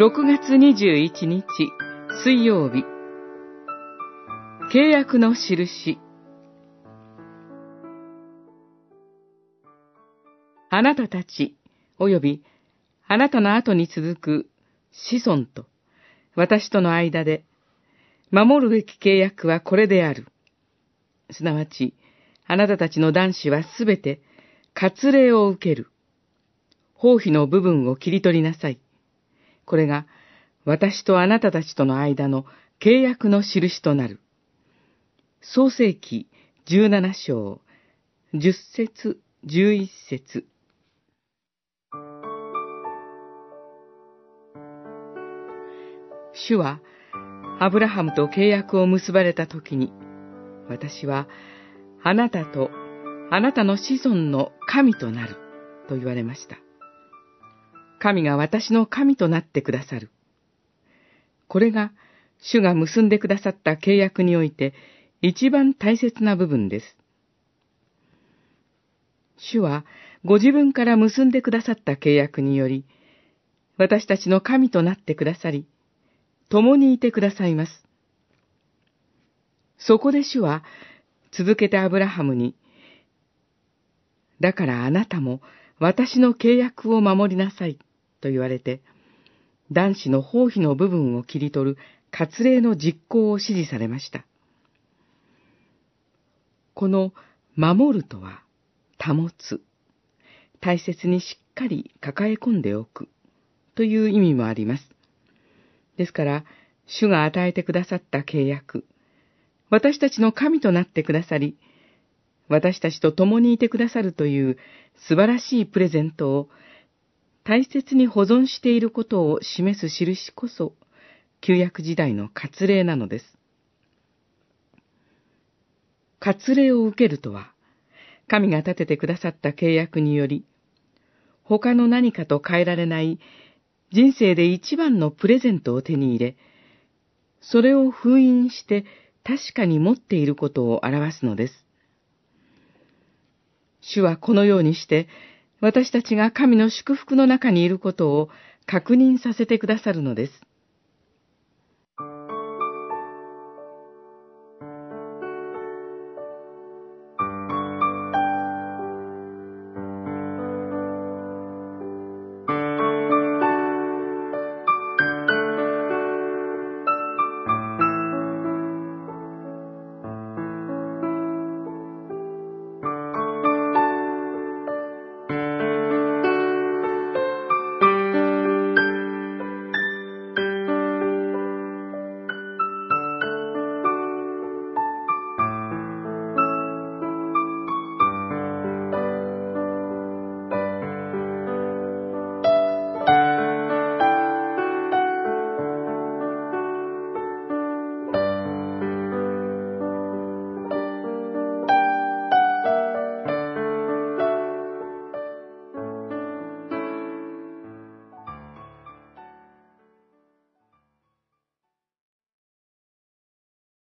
6月21日水曜日契約の印あなたたち及びあなたの後に続く子孫と私との間で守るべき契約はこれである。すなわち、あなたたちの男子はすべて割礼を受ける。包皮の部分を切り取りなさい。これが私とあなたたちとの間の契約の印となる。創世記17章、10節、11節。主は、アブラハムと契約を結ばれた時に、私は、あなたとあなたの子孫の神となる、と言われました。神が私の神となってくださる。これが、主が結んでくださった契約において、一番大切な部分です。主は、ご自分から結んでくださった契約により、私たちの神となってくださり、共にいてくださいます。そこで主は、続けてアブラハムに、だからあなたも私の契約を守りなさい。と言われて、男子の包皮の部分を切り取る割礼の実行を指示されました。この守るとは、保つ、大切にしっかり抱え込んでおくという意味もあります。ですから、主が与えてくださった契約、私たちの神となってくださり、私たちと共にいてくださるという素晴らしいプレゼントを大切に保存していることを示す印こそ、旧約時代の割礼なのです。割礼を受けるとは、神が立ててくださった契約により、他の何かと変えられない人生で一番のプレゼントを手に入れ、それを封印して確かに持っていることを表すのです。主はこのようにして私たちが神の祝福の中にいることを確認させてくださるのです。